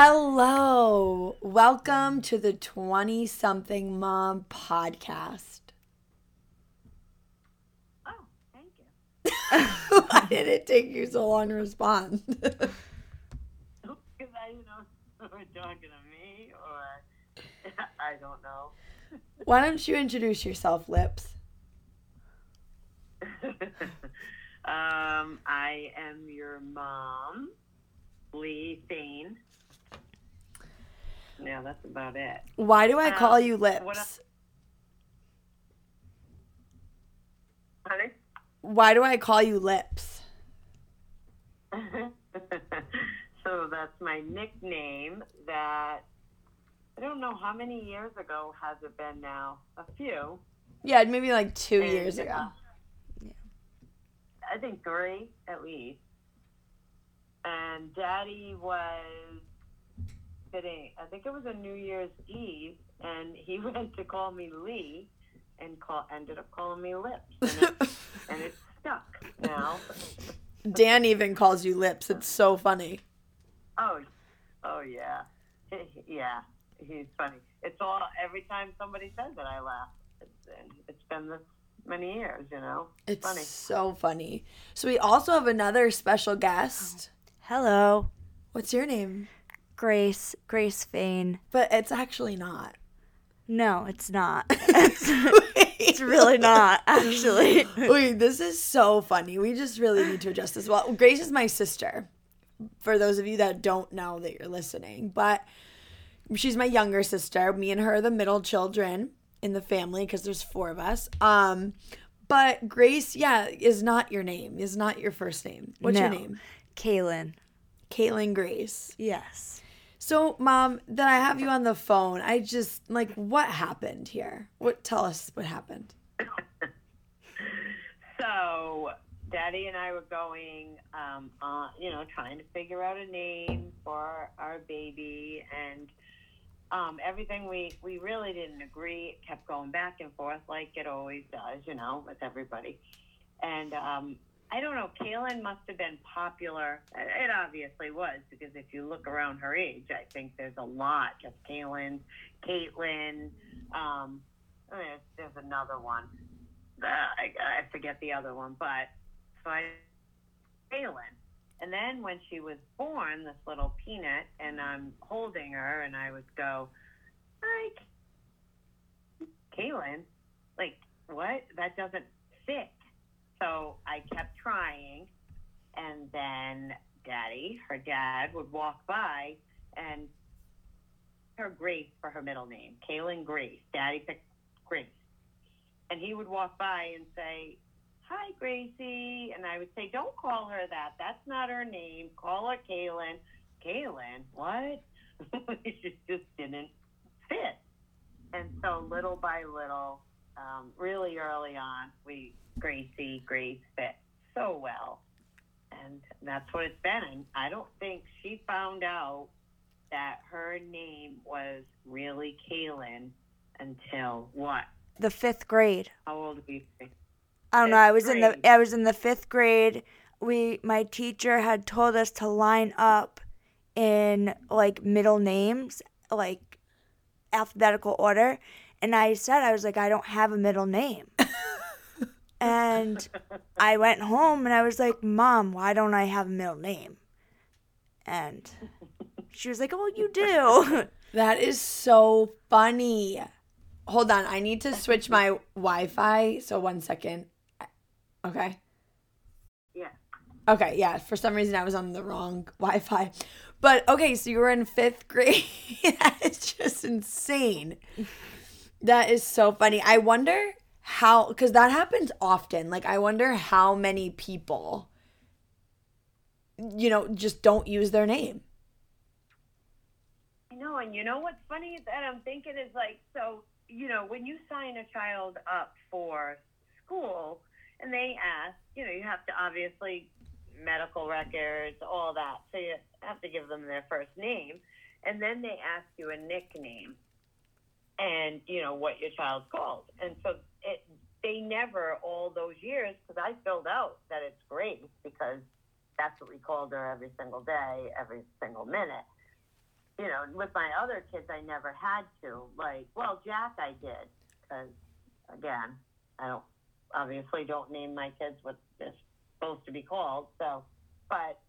Hello. Welcome to the 20 something mom podcast. Oh, thank you. Why did it take you so long to respond? Because I didn't know if you were talking to me or I don't know. Why don't you introduce yourself, Lips? um, I am your mom, Lee Thane. Yeah, that's about it. Why do I call Um, you Lips? Honey? Why do I call you Lips? so that's my nickname that I don't know how many years ago has it been now? A few. Yeah, maybe like two And, years ago. uh, I think three at least. And Daddy was sitting. I think it was a New Year's Eve, and he went to call me Lee, and call ended up calling me Lips, and, it, and it's stuck now. Dan even calls you Lips. It's so funny. Oh, oh yeah, yeah. He's funny. It's all every time somebody says it, I laugh. It's, it's been this many years, you know. It's funny. so funny. So we also have another special guest. Hello, What's your name? Grace, Grace Fain. But it's actually not. No, it's not. it's, really not, actually. Wait, this is so funny. We just really need to address this. Well, Grace is my sister. For those of you that don't know that you're listening, but she's my younger sister. Me and her are the middle children in the family because there's four of us. Um, but Grace, yeah, is not your name. Is not your first name. What's your name? Kaylin. Caitlin Grace. Yes. So, mom, that I have you on the phone. I just like what happened here. What? Tell us what happened. So, Daddy and I were going, um, on, you know, trying to figure out a name for our baby, and um, everything we we really didn't agree. It kept going back and forth like it always does, you know, with everybody. And um, I don't know, Kaylin must have been popular. It obviously was because if you look around her age, I think there's a lot of Kaylin, Caitlin. Um, there's, there's another one. I, I forget the other one, but so I Kaylin. And then when she was born, this little peanut, and I'm holding her, and I would go, "Hi, Kaylin." Like, what? That doesn't fit. So I kept trying, and then Daddy, her dad, would walk by and her Grace for her middle name, Kaylin Grace. Daddy picked Grace, and he would walk by and say, "Hi, Gracie," and I would say, "Don't call her that. That's not her name. Call her Kaylin." Kaylin, what? it just didn't fit. And so, little by little, um, really early on, we Gracie Grace fit so well, and that's what it's been. And I don't think she found out that her name was really Kaylin until what? The fifth grade. How old were you? I don't know. I was in the. I was in the fifth grade. We my teacher had told us to line up in like middle names, like alphabetical order. And I said I was like, I don't have a middle name. and I went home and I was like, Mom, why don't I have a middle name? And she was like, Oh, you do. That is so funny. Hold on, I need to switch my Wi-Fi. So one second. Okay. Yeah. Okay, yeah. For some reason I was on the wrong Wi-Fi. But okay, so you were in fifth grade. that is just insane. That is so funny. I wonder how because that happens often. Like I wonder how many people you know just don't use their name. I know, and you know what's funny that I'm thinking is like, so you know, when you sign a child up for school, and they ask, you know, you have to obviously medical records, all that, so you have to give them their first name, and then they ask you a nickname, and you know what your child's called, and never all those years because I filled out that it's Grace because that's what we called her every single day, every single minute you know, with my other kids, I never had to. Like, well, Jack, I did, because again, I don't obviously don't name my kids what they're supposed to be called. So, but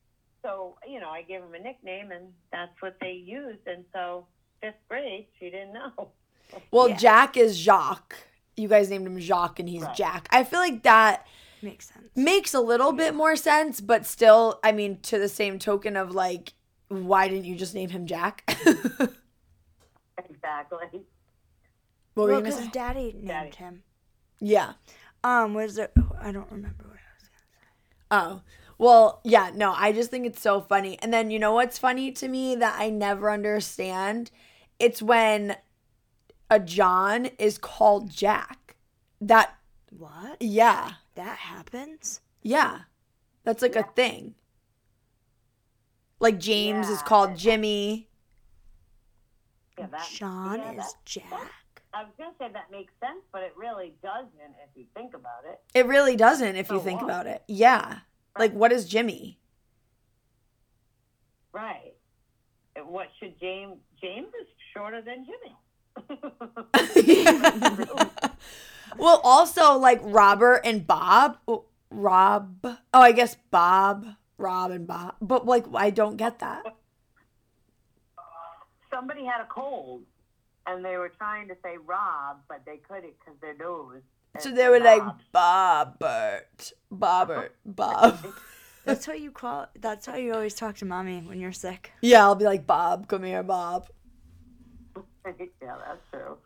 so you know, I gave him a nickname, and that's what they used. And so, fifth grade, she didn't know. Well, Yeah. Jack is Jacques. You guys named him Jacques and he's Right. Jack. I feel like that Makes sense. makes a little bit more sense, but still, I mean, to the same token of like, why didn't you just name him Jack? Exactly. what were well, you gonna because say? Daddy named Daddy. him. Yeah. Um, was it? I don't remember what I was. Gonna say. Oh. Well, yeah, no, I just think it's so funny. And then you know what's funny to me that I never understand? It's when a John is called Jack. That What? yeah. That happens? Yeah. That's like a thing. Like James is Yeah. called Jimmy. Yeah, that, John yeah, is that- Jack. I was gonna say that makes sense, but it really doesn't if you think about it. It really doesn't if you think what? about it. Yeah. Like what is Jimmy? Right. What should James? James is shorter than Jimmy. well, also like Robert and Bob. Rob. Oh, I guess Bob, Rob and Bob. But like I don't get that. Somebody had a cold, and they were trying to say Rob, but they couldn't because their nose. So they were like Bob. Bobbert, Bobbert, Bob. That's what you call. That's how you always talk to mommy when you're sick. Yeah, I'll be like Bob, come here, Bob. yeah, that's true.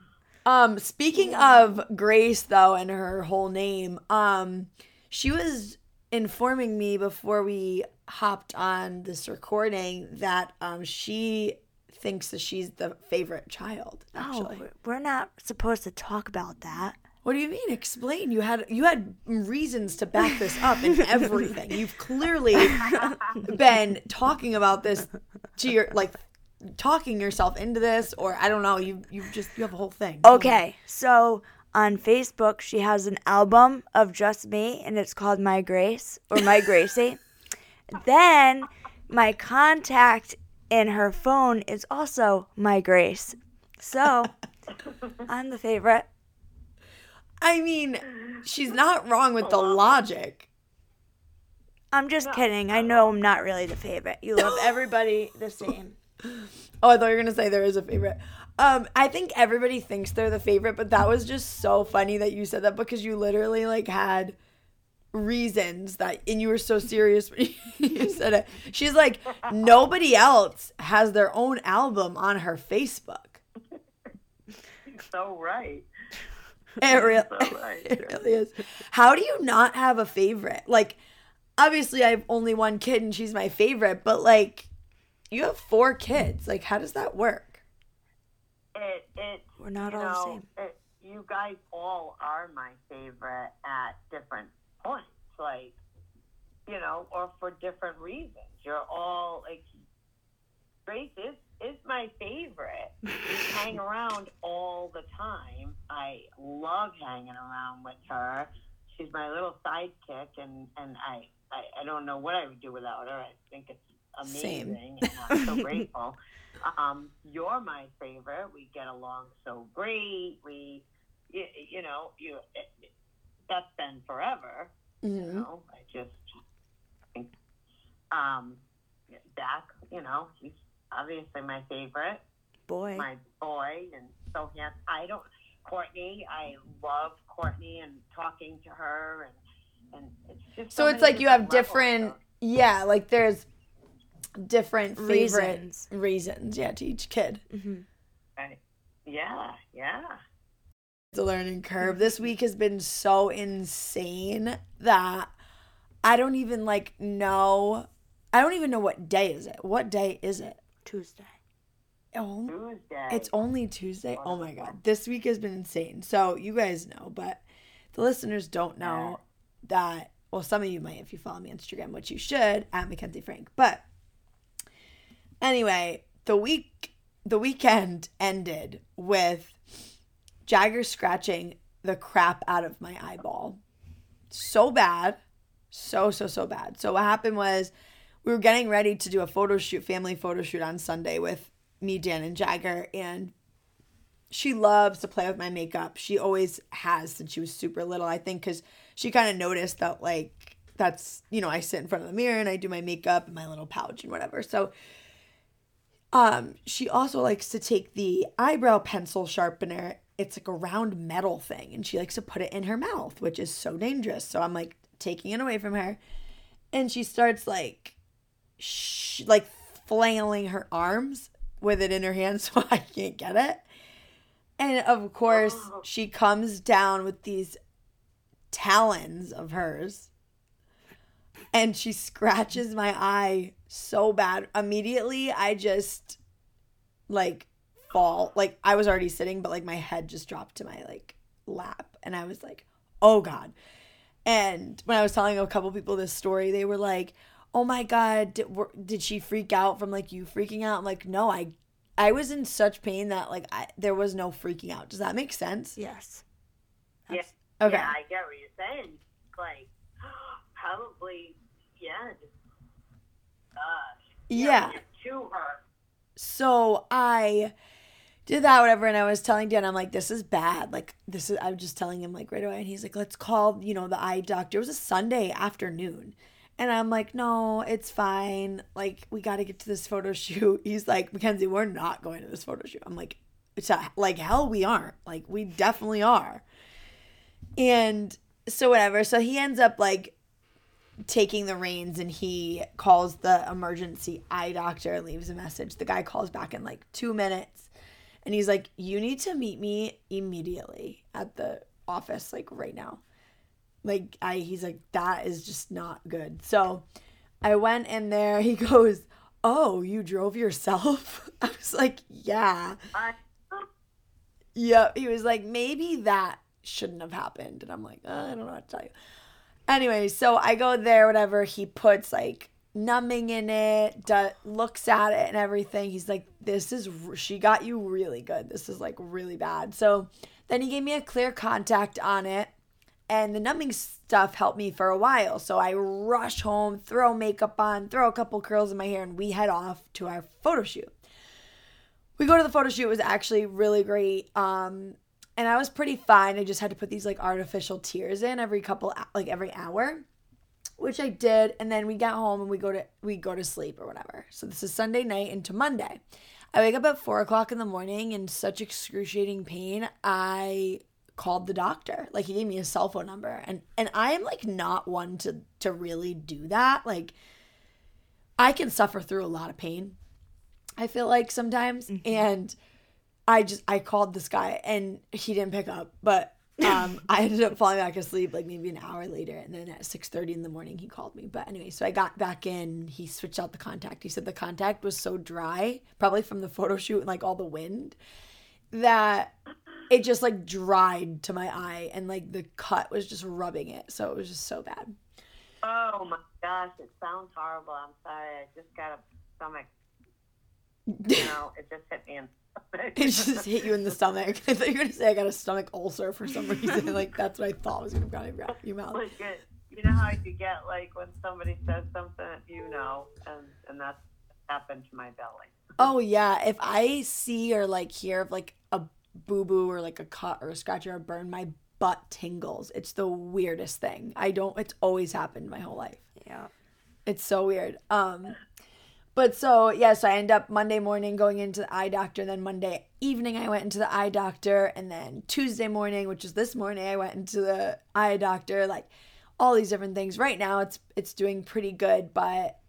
Um, speaking of Grace though and her whole name, um, she was informing me before we hopped on this recording that um she thinks that she's the favorite child. Actually, Oh, we're not supposed to talk about that. what do you mean? Explain. You had you had reasons to back this up in everything. You've clearly been talking about this to your like talking yourself into this, or I don't know. You you just you have a whole thing. Okay, so on Facebook, she has an album of just me, and it's called My Grace or My Gracie. then my contact in her phone is also My Grace. So I'm the favorite. I mean, she's not wrong with the logic. I'm just kidding. I know I'm not really the favorite. You love everybody the same. Oh, I thought you were gonna say there is a favorite. Um, I think everybody thinks they're the favorite, but that was just so funny that you said that because you literally like had reasons that and you were so serious when you said it. She's like, nobody else has their own album on her Facebook. So right. It really, So right. it really is. How do you not have a favorite? Like, obviously, I have only one kid and she's my favorite, but like, you have four kids. Like, how does that work? It it We're not all the same. It, you guys all are my favorite at different points, like you know, or for different reasons. You're all like Grace is is my favorite. We hang around all the time. I love hanging around with her. She's my little sidekick, and and I I, I don't know what I would do without her. I think it's. Amazing, and I'm so grateful. Um, you're my favorite. We get along so great. We, you, you know, you. It, it- that's been forever. You Mhm. know, I just think, um, Dak. You know, he's obviously my favorite, Boy. my boy, and so yeah. I don't. Courtney, I love Courtney and talking to her, and and it's just So it's like you have different, yeah, like there's different favorite Reasons. reasons, yeah, to each kid. hmm Right. Yeah, yeah. the learning curve. This week has been so insane that I don't even like know. I don't even know what day is it. What day is it? Tuesday. Oh, Tuesday. it's only Tuesday. Oh my god, this week has been insane. So you guys know, but the listeners don't know that. Well, some of you might if you follow me on Instagram, which you should at Mackenzie Frank. But anyway, the week, the weekend ended with Jagger scratching the crap out of my eyeball. So bad. So, so, so bad. So, what happened was we were getting ready to do a photo shoot, family photo shoot on Sunday with me, Dan, and Jagger, and she loves to play with my makeup. She always has since she was super little, I think, because she kind of noticed that, like, that's, you know, I sit in front of the mirror and I do my makeup in my little pouch and whatever. So, um, she also likes to take the eyebrow pencil sharpener. It's like a round metal thing, and she likes to put it in her mouth, which is so dangerous. So I'm like taking it away from her, and she starts like, sh- like flailing her arms with it in her hand, so I can't get it. And of course, she comes down with these talons of hers and she scratches my eye so bad. Immediately, I just like fall. Like I was already sitting, but like my head just dropped to my like lap, and I was like, "Oh God!" And when I was telling a couple people this story, they were like, "Oh my God, did, were, did she freak out from like you freaking out?" I'm like, "No, I." I was in such pain that like I, there was no freaking out. Does that make sense? Yes. Yeah. Okay. Yeah, I get what you're saying. Like, probably, yeah, gosh. Yeah. just To her. So I did that, whatever, and I was telling Dan, I'm like, this is bad. Like, this is, I'm just telling him, like, right away. And he's like, let's call, you know, the eye doctor. It was a Sunday afternoon. And I'm like, no, it's fine. Like, we got to get to this photo shoot. He's like, Mackenzie, we're not going to this photo shoot. I'm like, it's a, like, hell, we aren't. Like, we definitely are. And so, whatever. So he ends up, like, taking the reins and he calls the emergency eye doctor leaves a message. The guy calls back in like two minutes. And he's like you need to meet me immediately at the office like right now. Like i he's like that is just not good. So i went in there. He goes oh you drove yourself? I was like yeah. I, Yep. He was like, maybe that shouldn't have happened. And I'm like, uh, I don't know what to tell you. Anyway, so I go there, whatever. He puts like numbing in it, looks at it and everything. He's like, this is, she got you really good. This is like really bad. So then he gave me a clear contact on it. And the numbing stuff helped me for a while. So I rush home, throw makeup on, throw a couple curls in my hair, and we head off to our photo shoot we go to the photo shoot it was actually really great um and i was pretty fine. I just had to put these like artificial tears in every couple like every hour which i did. And then we got home and we go to we go to sleep or whatever. So this is sunday night into monday. I wake up at four o'clock in the morning in such excruciating pain i called the doctor. Like he gave me his cell phone number. And and i am like not one to to really do that. Like i can suffer through a lot of pain I feel like sometimes. Mm-hmm. And I just I called this guy and he didn't pick up, but um I ended up falling back asleep like maybe an hour later and then at 6:30 in the morning he called me. But anyway, so I got back in, he switched out the contact. He said the contact was so dry, probably from the photo shoot and like all the wind, that it just like dried to my eye and like the cut was just rubbing it. So it was just so bad. oh my gosh, it sounds horrible. I'm sorry. I just got a stomach. You know, it just hit me in stomach. It just hit you in the stomach. I thought you were gonna say I got a stomach ulcer for some reason. Like that's what I thought was gonna come out of your- your mouth. like it, you know how you get like when somebody says something that you know, and and that's happened to my belly. Oh yeah, if I see or like hear of like a boo boo or like a cut or a scratch or a burn, my butt tingles. It's the weirdest thing. I don't. It's always happened my whole life. Yeah. It's so weird. Um, but so yeah, so I end up Monday morning going into the eye doctor. And then Monday evening I went into the eye doctor, and then Tuesday morning, which is this morning, I went into the eye doctor. Like all these different things. Right now, it's it's doing pretty good, but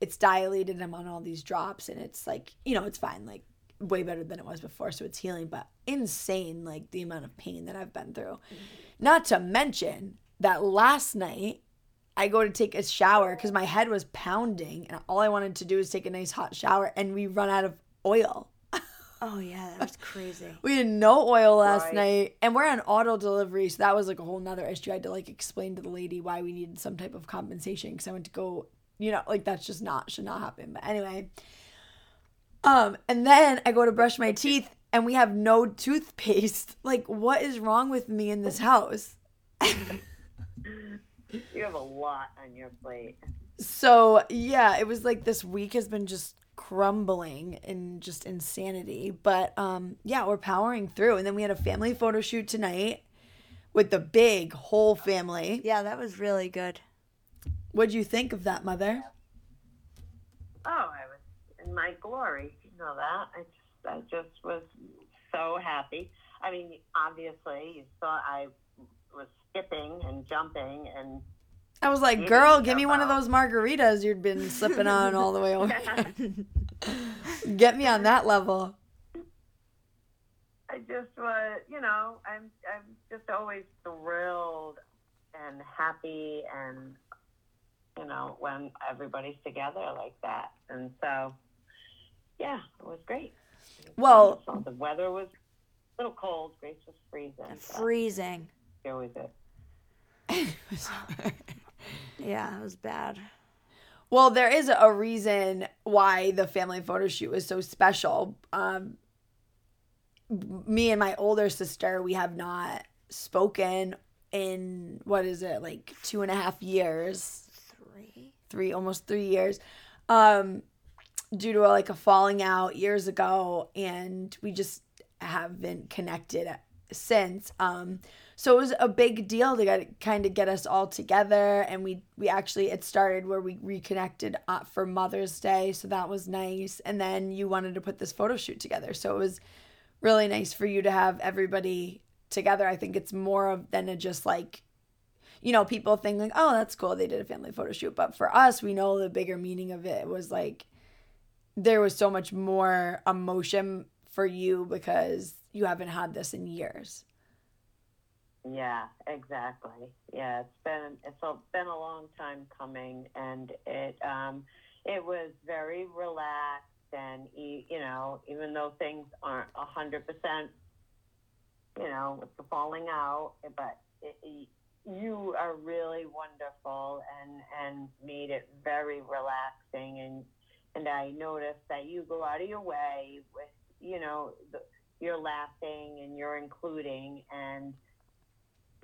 it's dilated. I'm on all these drops, and it's like you know it's fine. Like way better than it was before, so it's healing. But insane, like the amount of pain that I've been through. Mm-hmm. Not to mention that last night I go to take a shower because my head was pounding and all I wanted to do was take a nice hot shower and we run out of oil. Oh yeah, that was crazy. We had no oil last Right. night and we're on auto delivery. So that was like a whole nother issue. I had to like explain to the lady why we needed some type of compensation because I went to go, you know, like that's just not, should not happen. But anyway. Um, and then I go to brush my teeth and we have no toothpaste. Like, what is wrong with me in this house? You have a lot on your plate. So yeah, it was like this week has been just crumbling in just insanity. But um yeah, we're powering through. And then we had a family photo shoot tonight with the big whole family. Yeah, that was really good. What'd you think of that, mother? Oh, I was in my glory. You know that. I just, I just was so happy. I mean, obviously, you saw I was skipping and jumping and I was like, girl, give me one of those margaritas you'd been slipping on all the way over. Get me on that level. I just was, you know, I'm I'm just always thrilled and happy and you know when everybody's together like that, and so yeah, it was great. Well- the weather was a little cold. Grace was freezing. Freezing. It was it. Yeah, it was bad. Well, there is a reason why the family photo shoot was so special. Um, me and my older sister, we have not spoken in what is it, like two and a half years, Three. three, almost three years, um, due to like a falling out years ago, and we just haven't connected since. Um, so it was a big deal to get kind of get us all together, and we we actually it started where we reconnected uh, for Mother's Day, so that was nice. And then you wanted to put this photo shoot together, so it was really nice for you to have everybody together. I think it's more of than a just like you know, people think like, oh, that's cool. They did a family photo shoot. But for us, we know the bigger meaning of it was like there was so much more emotion for you because you haven't had this in years. Yeah, exactly. Yeah, it's been it's a, been a long time coming, and it um, it was very relaxed, and e- you know, even though things aren't a hundred percent, you know, with the falling out, but it, it- you are really wonderful, and and made it very relaxing, and and I noticed that you go out of your way with you know the, you're laughing and you're including and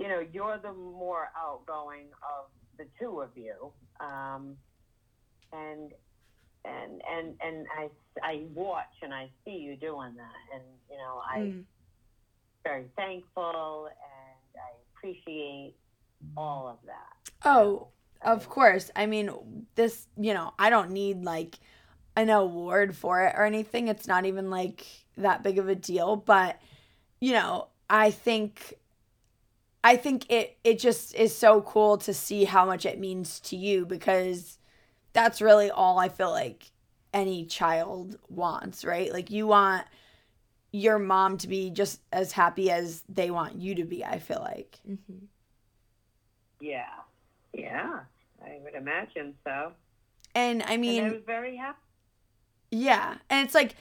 you know, you're the more outgoing of the two of you. Um, and and and and I I watch and I see you doing that, and you know I'm Mm. very thankful and I appreciate all of that. Oh, of course. I mean, this, you know, I don't need like an award for it or anything. It's not even like that big of a deal, but you know, I think I think it it just is so cool to see how much it means to you because that's really all I feel like any child wants, right? Like you want your mom to be just as happy as they want you to be, I feel like. Mhm. Yeah, yeah, I would imagine so. And I mean, and I was very happy. Yeah, and it's like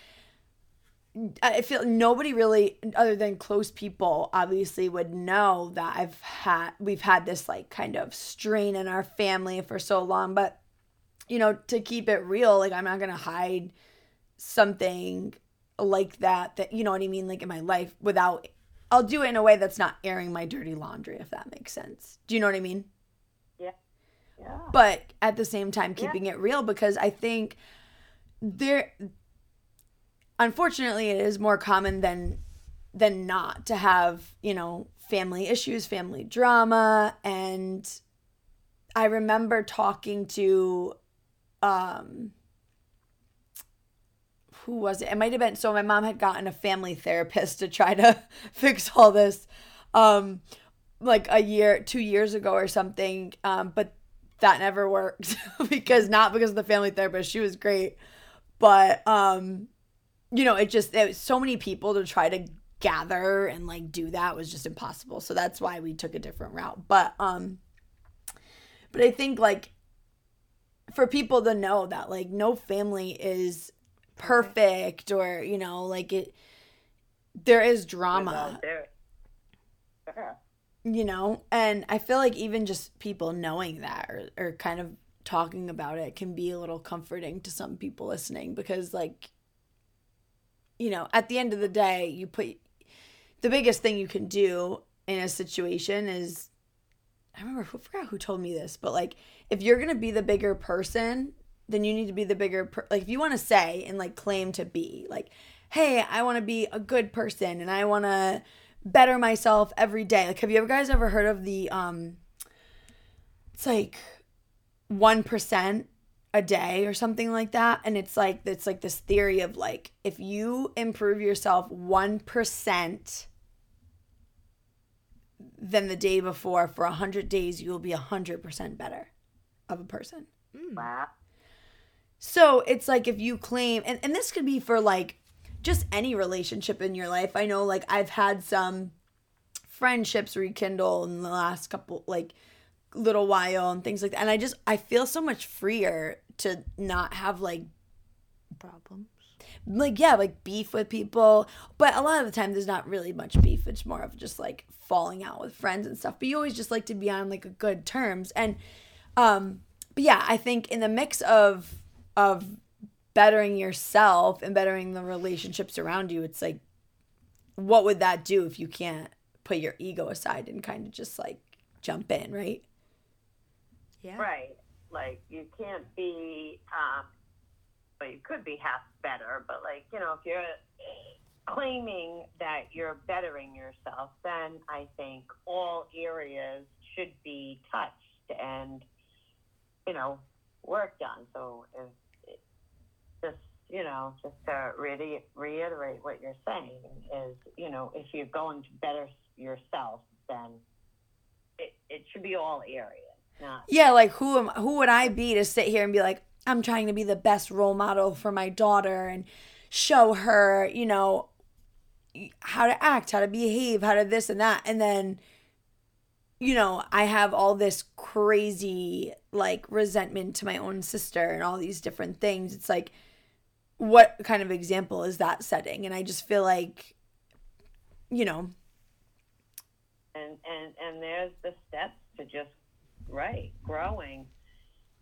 I feel nobody really, other than close people, obviously would know that I've had we've had this like kind of strain in our family for so long. But you know, to keep it real, like I'm not gonna hide something like that. That you know what I mean, like in my life without. I'll do it in a way that's not airing my dirty laundry, if that makes sense. Do you know what I mean? Yeah, yeah. but at the same time Yeah. keeping it real because I think there unfortunately it is more common than than not to have, you know, family issues, family drama and I remember talking to um who was it? It might have been so my mom had gotten a family therapist to try to fix all this um like a year, 2 years ago or something. Um but that never worked because not because of the family therapist she was great but um you know it just it was so many people to try to gather and like do that was just impossible. So that's why we took a different route. But um but i think like for people to know that like no family is perfect. or you know like it there is drama. Without you know? And i feel like even just people knowing that or, or kind of talking about it can be a little comforting to some people listening because like you know at the end of the day you put the biggest thing you can do in a situation is i remember who forgot who told me this but like if you're gonna be the bigger person then you need to be the bigger per- like if you want to say and like claim to be like hey i want to be a good person and i want to better myself every day. Like have you ever guys ever heard of the um it's like 1% a day or something like that and it's like it's like this theory of like if you improve yourself 1% than the day before for 100 days you will be 100% better of a person Wow. so it's like if you claim, and, and this could be for like just any relationship in your life. I know like I've had some friendships rekindle in the last couple, like little while and things like that. And I just, I feel so much freer to not have like, Problems. like, yeah, like beef with people. But a lot of the time there's not really much beef. It's more of just like falling out with friends and stuff. But you always just like to be on like a good terms. And, um, but yeah, I think in the mix of of bettering yourself and bettering the relationships around you, it's like, what would that do if you can't put your ego aside and kind of just like jump in, right? Yeah. Right. Like you can't be, um, well, you could be half better, but like you know, if you're claiming that you're bettering yourself, then I think all areas should be touched and you know worked on. So if just you know, just to really reiterate what you're saying is, you know, if you're going to better yourself, then it, it should be all areas, not Yeah, like who am who would I be to sit here and be like, I'm trying to be the best role model for my daughter and show her, you know, how to act, how to behave, how to this and that. And then, you know, I have all this crazy like resentment to my own sister and all these different things. It's like, what kind of example is that setting? And I just feel like, you know, and and and there's the steps to just right growing.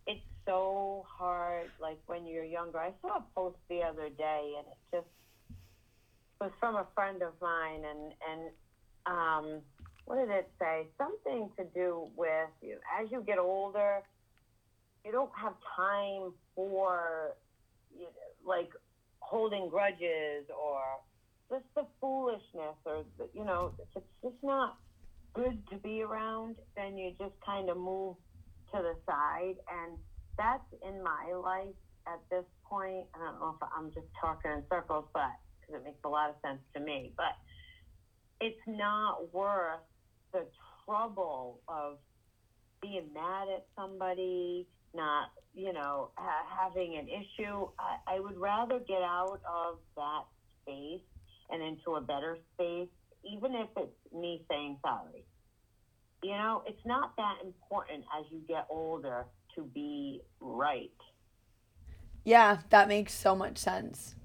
It's so hard like when you're younger. I saw a post the other day and it just was from a friend of mine and and um what did it say? Something to do with you. As you get older you don't have time for you know, like holding grudges or just the foolishness or the, you know it's just not good to be around, then you just kind of move to the side. And that's in my life at this point. I don't know if I'm just talking in circles, but because it makes a lot of sense to me. But it's not worth the trouble of being mad at somebody, not, you know, ha- having an issue. I, I would rather get out of that space and into a better space even if it's me saying sorry. You know, it's not that important as you get older to be right. yeah, that makes so much sense.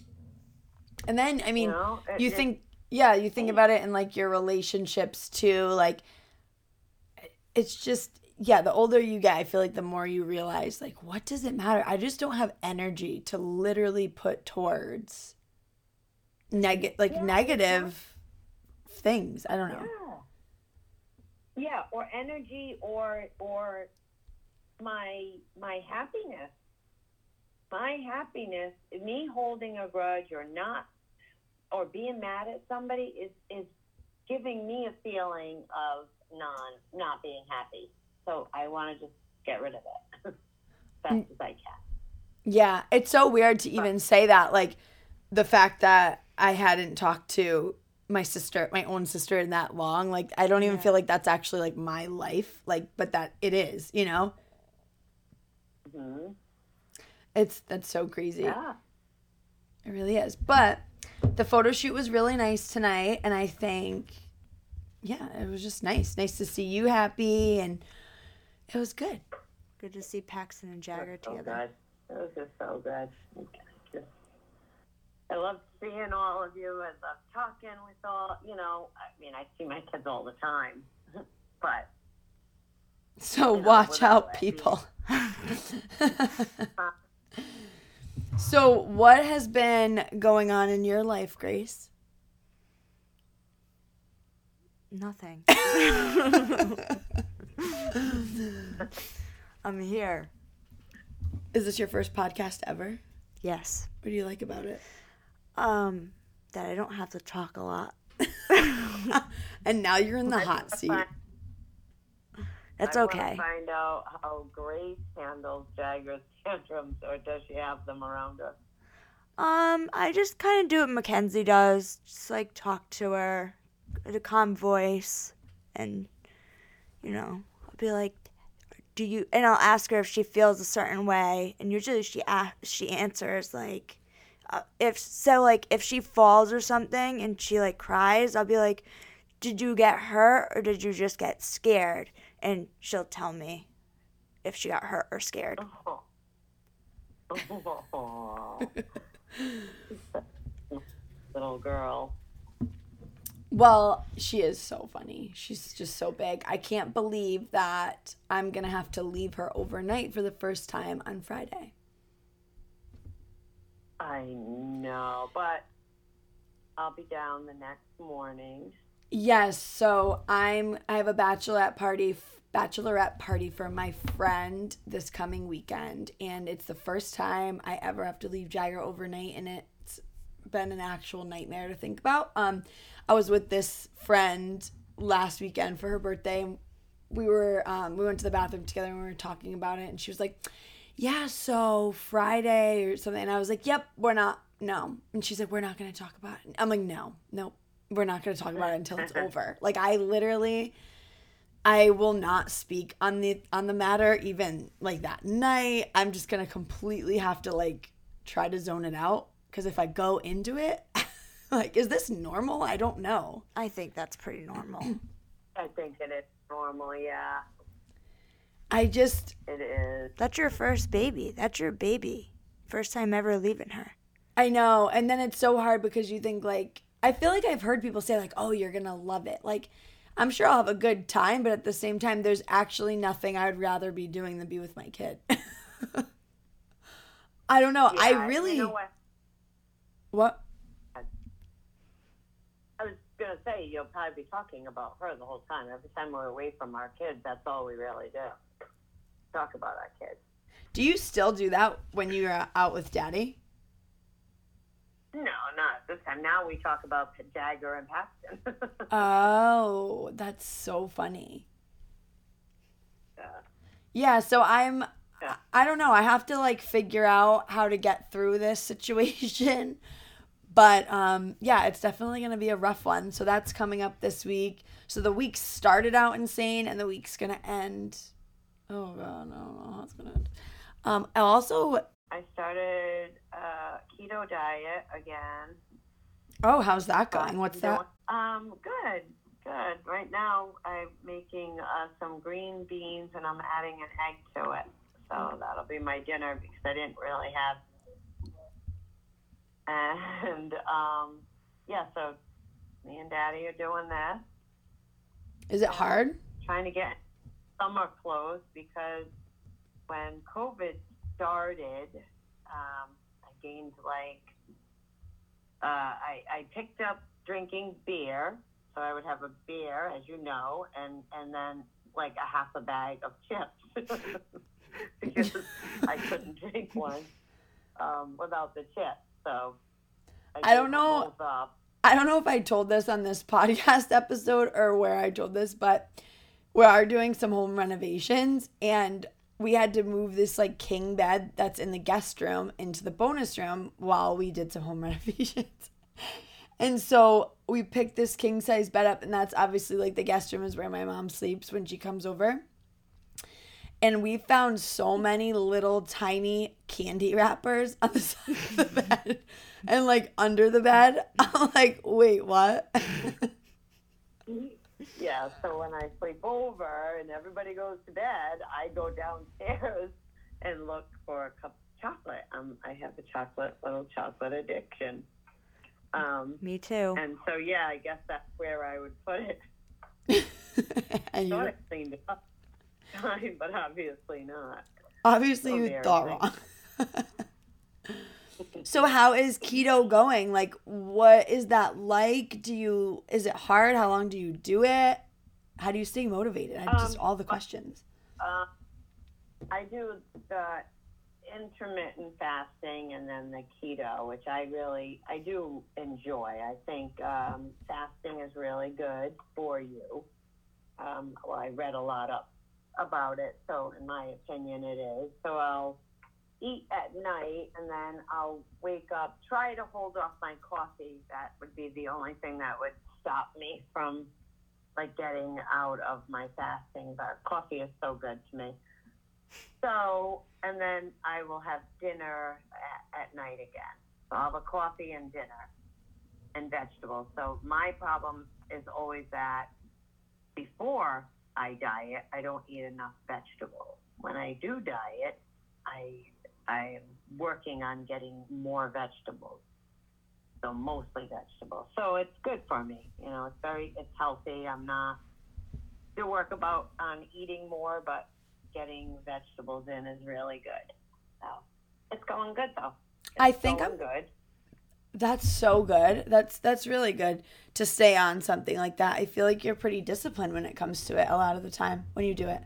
And then, I mean, you know, It- you it- think yeah you think mm. about it in like your relationships too like it's just yeah the older you get i feel like the more you realize like what does it matter i just don't have energy to literally put towards neg- like Yeah, negative things i don't know Yeah. Yeah, or energy or or my my happiness. My happiness, me holding a grudge or not or being mad at somebody is is giving me a feeling of non not being happy. So I want to just get rid of it best Mm. as I can. yeah it's so weird to even say that like the fact that i hadn't talked to my sister my own sister in that long like i don't even Yeah. feel like that's actually like my life like but that it is you know hmm it's that's so crazy Yeah. It really is. But the photo shoot was really nice tonight, and I think, yeah, it was just nice. Nice to see you happy, and it was good. Good to see Paxton and Jagger so together. good. It was just so good. Just, I love seeing all of you. I love talking with all. You know, I mean, I see my kids all the time, but So You know, watch out, it, people. Uh-huh. so, what has been going on in your life, Grace? Nothing. I'm here. Is this your first podcast ever? Yes. What do you like about it? Um, that I don't have to talk a lot. and now you're in the hot seat. That's I okay. Want to find out how Grace handles Jagger's tantrums, or does she have them around her? Um, I just kind of do what Mackenzie does, just like talk to her in a calm voice, and you know, I'll be like, "Do you?" And I'll ask her if she feels a certain way, and usually she a- she answers like, Uh, if so, like if she falls or something and she like cries, I'll be like, "Did you get hurt or did you just get scared?" And she'll tell me if she got hurt or scared. Oh. Oh. Little girl. Well, she is so funny. She's just so big. I can't believe that I'm going to have to leave her overnight for the first time on Friday. I know, but I'll be down the next morning. Yes, so I'm I have a bachelorette party bachelorette party for my friend this coming weekend and it's the first time I ever have to leave Jagger overnight and it's been an actual nightmare to think about. Um I was with this friend last weekend for her birthday and we were um we went to the bathroom together and we were talking about it and she was like, "Yeah, so Friday or something." And I was like, "Yep, we're not no." And she's like, "We're not going to talk about it." I'm like, "No. Nope. We're not going to talk about it until it's over." Like I literally I will not speak on the on the matter even like that night. I'm just going to completely have to like try to zone it out cuz if I go into it like is this normal? I don't know. I think that's pretty normal. I think it is normal, yeah. I just It is. That's your first baby. That's your baby. First time ever leaving her. I know. And then it's so hard because you think like I feel like I've heard people say like, "Oh, you're going to love it." Like I'm sure I'll have a good time, but at the same time there's actually nothing I would rather be doing than be with my kid. I don't know. Yeah, I really You know what? what? I was gonna say you'll probably be talking about her the whole time. Every time we're away from our kids, that's all we really do. Talk about our kids. Do you still do that when you're out with daddy? No, not this time. Now we talk about Jagger and Paxton. Oh, that's so funny. Yeah. Yeah, so I'm Yeah. I don't know. I have to like figure out how to get through this situation. But um yeah, it's definitely going to be a rough one. So that's coming up this week. So the week started out insane and the week's going to end. Oh god, I don't know how it's going to end. Um I also I started a keto diet again. Oh, how's that going? What's that? Um, good, good. Right now, I'm making uh, some green beans and I'm adding an egg to it. So that'll be my dinner because I didn't really have. And um, yeah, so me and Daddy are doing this, Is it hard? trying to get summer clothes because when COVID started, um, I gained like uh, I, I picked up drinking beer, so I would have a beer, as you know, and and then like a half a bag of chips because I couldn't drink one um, without the chips. So I don't know. I don't know if I told this on this podcast episode or where I told this, but we are doing some home renovations and we had to move this like king bed that's in the guest room into the bonus room while we did some home renovations. And so we picked this king size bed up, and that's obviously like the guest room is where my mom sleeps when she comes over. And we found so many little tiny candy wrappers on the side of the bed and like under the bed. I'm like, wait, what? Yeah, so when I sleep over and everybody goes to bed, I go downstairs and look for a cup of chocolate. Um, I have a chocolate little chocolate addiction. Um, Me too. and so yeah, I guess that's where I would put it. and Thought you I cleaned it up, time, but obviously not. obviously Oh, you thought wrong. So how is keto going? Like what is that like? Do you is it hard? How long do you do it? How do you stay motivated? I just Um, all the questions. Uh, I do the intermittent fasting and then the keto, which I really I do enjoy. I think um, fasting is really good for you. Um, well, I read a lot up about it, so in my opinion, it is. So I'll eat at night and then I'll wake up. Try to hold off my coffee. That would be the only thing that would stop me from like getting out of my fasting. But coffee is so good to me. So, and then I will have dinner at, at night again. So I'll have a coffee and dinner and vegetables. So my problem is always that before I diet, I don't eat enough vegetables. When I do diet, I I'm working on getting more vegetables. So mostly vegetables. So it's good for me. You know, it's very it's healthy. I'm not to work about on eating more, but getting vegetables in is really good. So it's going good though. It's I think I'm- good. That's so good. That's that's really good to stay on something like that. I feel like you're pretty disciplined when it comes to it a lot of the time when you do it.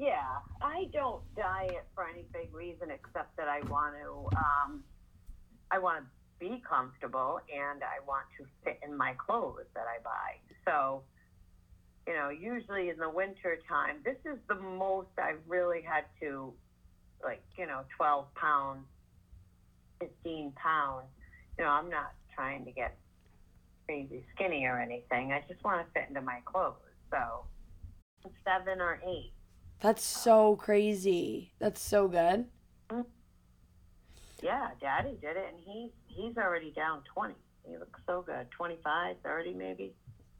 Yeah, I don't diet for any big reason except that I want to. Um, I want to be comfortable and I want to fit in my clothes that I buy. So, you know, usually in the winter time, this is the most I've really had to, like, you know, twelve pounds, fifteen pounds. You know, I'm not trying to get crazy skinny or anything. I just want to fit into my clothes. So, seven or eight. That's so crazy. That's so good. Mm-hmm. Yeah, Daddy did it, and he's he's already down twenty. He looks so good. 25, 30 maybe.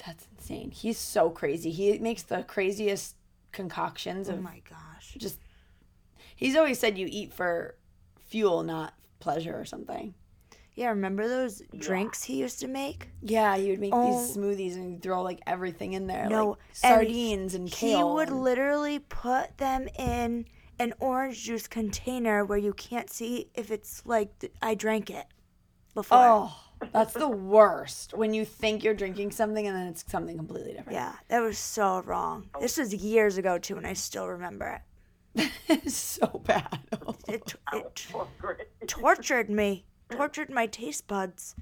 That's insane. He's so crazy. He makes the craziest concoctions Oh my gosh. just He's always said you eat for fuel, not pleasure or something. Yeah, remember those drinks he used to make? Yeah, he would make Oh. these smoothies and he'd throw like everything in there. No, like and sardines and, kale. He would and- literally put them in an orange juice container where you can't see if it's like th- I drank it before. Oh, that's the worst. When you think you're drinking something and then it's something completely different. Yeah, that was so wrong. This was years ago too, and I still remember it. it's so bad. It, it tortured me, tortured my taste buds.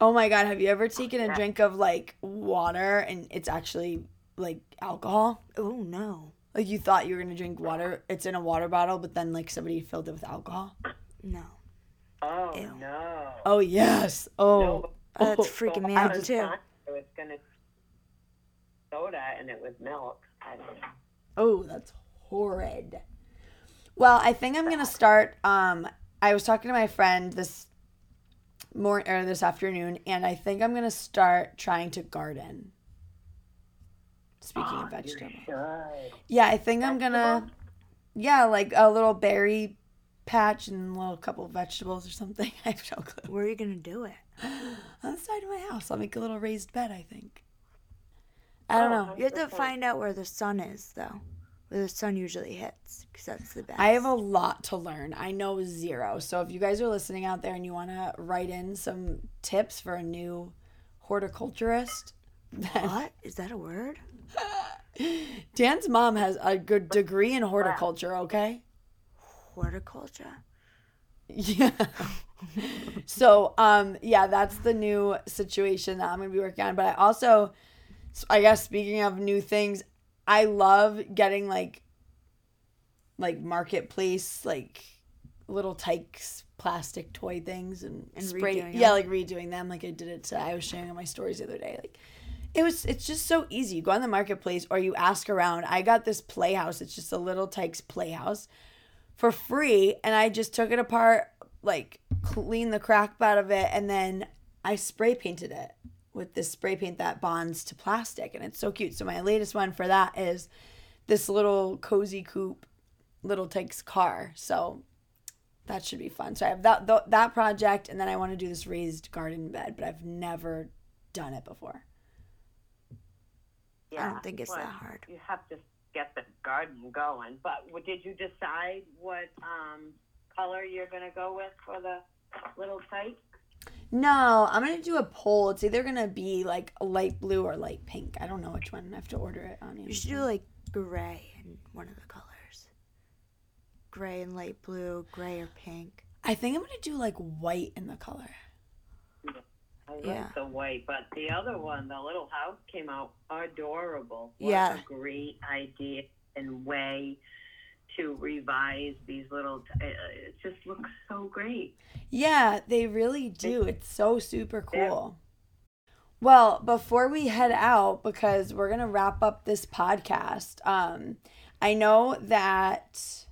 Oh my god, have you ever taken a drink of like water and it's actually like alcohol? Oh no, Like you thought you were gonna drink water, it's in a water bottle, but then like somebody filled it with alcohol. no, Oh Ew. no. Oh yes. Oh, No, that's Oh, freaking me out too. trying- It was gonna soda, and it was milk. I don't know. oh, that's horrid. Well, I think I'm gonna start. Um, I was talking to my friend this morning or this afternoon, and I think I'm gonna start trying to garden. Speaking of Oh, you vegetables. Yeah, I think I'm gonna. Yeah, like a little berry patch and a little couple of vegetables or something. I have no clue. Where are you gonna do it? On the side of my house, I'll make a little raised bed. I think. I don't Oh, know. You have to Okay. find out where the sun is though, where the sun usually hits, because that's the best. I have a lot to learn. I know zero. So if you guys are listening out there and you want to write in some tips for a new horticulturist, then what is that a word? Dan's mom has a good degree in horticulture. Okay. Horticulture. Yeah. so, um, yeah, that's the new situation that I'm gonna be working on. But I also, I guess, speaking of new things, I love getting like, like marketplace, like Little Tikes plastic toy things and, And spray. redoing Yeah, them. like redoing them. Like I did it. To, I was sharing on my stories the other day. Like. It was it's just so easy. You go on the marketplace or you ask around. I got this playhouse. It's just a Little Tikes playhouse for free and I just took it apart, like cleaned the crap out of it, and then I spray painted it with this spray paint that bonds to plastic, and it's so cute. So my latest one for that is this little cozy coupe, Little Tikes car. So that should be fun. So I have that th- that project, and then I want to do this raised garden bed, but I've never done it before. I don't think it's that hard. You have to get the garden going. But did you decide what um, color you're gonna go with for the little tight? No, I'm gonna do a poll. It's either gonna be like light blue or light pink. I don't know which one. I have to order it on You You should do like gray and one of the colors. gray and light blue, gray or pink. I think I'm gonna do like white in the color. I like Yeah. the white, but the other one, the little house, came out adorable. What Yeah. a great idea and way to revise these little. T- it, it just looks so great. Yeah, they really do. It's so super cool. Well, before we head out, because we're gonna wrap up this podcast, um, I know that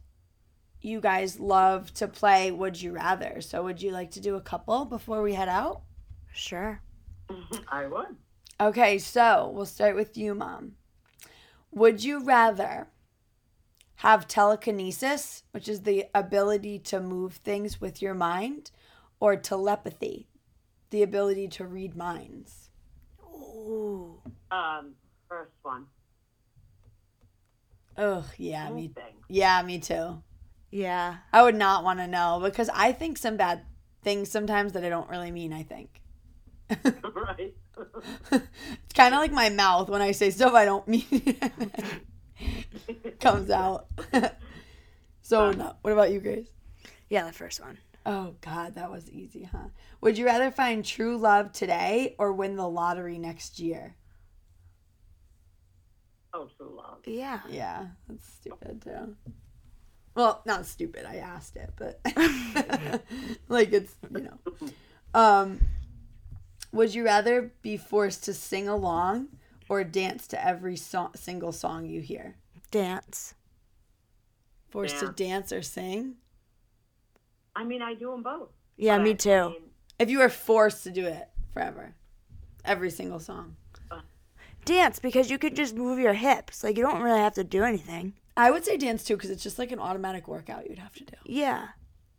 you guys love to play Would You Rather. So would you like to do a couple before we head out? Sure. Mm-hmm. I would. Okay, so we'll start with you, Mom. Would you rather have telekinesis, which is the ability to move things with your mind, or telepathy, the ability to read minds? Ooh. Um, first one. Oh, yeah, me Yeah, me too. Yeah. I would not want to know because I think some bad things sometimes that I don't really mean, I think. right. it's kind of like my mouth when I say stuff I don't mean. it comes out. so, no. what about you, Grace? Yeah, the first one. Oh, God, that was easy, huh? Would you rather find true love today or win the lottery next year? Oh, true love. Yeah. Yeah, that's stupid, too. Well, not stupid. I asked it, but like it's, you know. Um, would you rather be forced to sing along or dance to every song, single song you hear? Dance. Forced to Dance. dance or sing? I mean, I do them both. Yeah, But me I too. mean, If you were forced to do it forever, every single song. Dance because you can just move your hips. Like you don't really have to do anything. I would say dance too because it's just like an automatic workout you'd have to do. Yeah.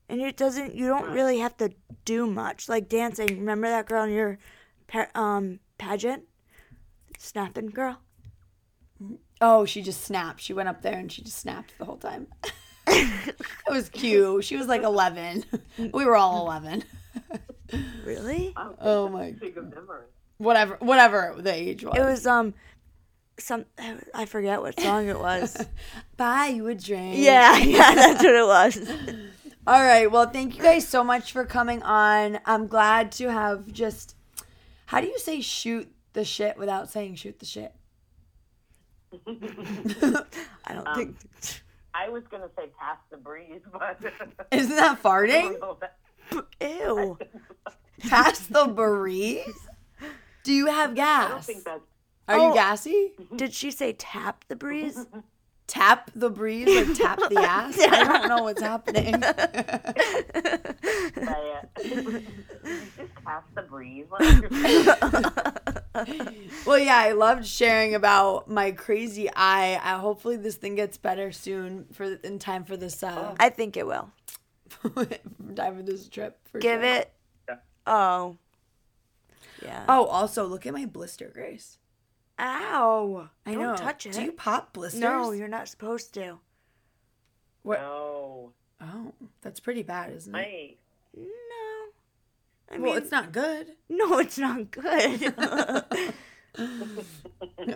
And it doesn't you don't really have to do much. Like dancing. Remember that girl in your um pageant? Snapping girl? Oh, she just snapped. She went up there and she just snapped the whole time. it was cute. She was like 11. We were all 11. Really? I don't think Oh my a big of memory. Whatever, whatever the age was. It was um some I forget what song it was. buy you a drink. yeah, yeah, that's what it was. All right. Well, thank you guys so much for coming on. I'm glad to have just. How do you say shoot the shit without saying shoot the shit? I don't Um, think I was gonna say pass the breeze, but Isn't that farting? don't know that- ew. Pass the breeze? Do you have I don't gas? think that's Are Oh. you gassy? Did she say tap the breeze? Tap the breeze or tap the ass? I don't know what's happening. I, uh, just pass the breeze. Well, yeah, I loved sharing about my crazy eye. I, hopefully, this thing gets better soon for in time for this uh, I think it will. time for this trip. For Give sure. it Oh. Yeah. Oh, also look at my blister, Grace. Ow. I Don't know. touch it. Do you pop blisters? No, you're not supposed to. no, Oh, that's pretty bad, isn't it? I No. I mean, well, it's not good. no, it's not good.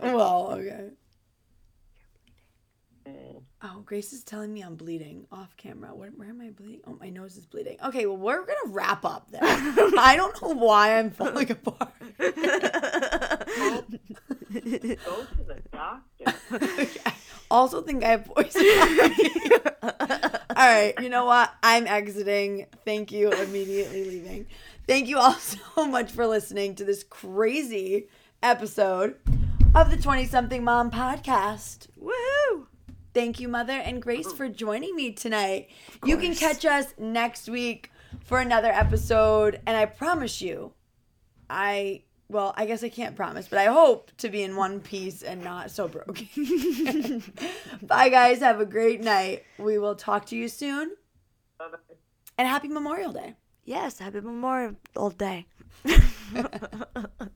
well, okay. Oh, Grace is telling me I'm bleeding off camera. Where, where am I bleeding? Oh, my nose is bleeding. Okay, well, we're gonna wrap up then. I don't know why I'm falling apart. go to the doctor. I also think I have poison. all right, you know what? I'm exiting. Thank you. Immediately leaving. Thank you all so much for listening to this crazy episode of the 20 something mom podcast. Woohoo! Thank you, Mother and Grace, for joining me tonight. You can catch us next week for another episode. And I promise you, I, well, I guess I can't promise, but I hope to be in one piece and not so broken. Bye, guys. Have a great night. We will talk to you soon. Bye-bye. And happy Memorial Day. Yes, happy Memorial Day.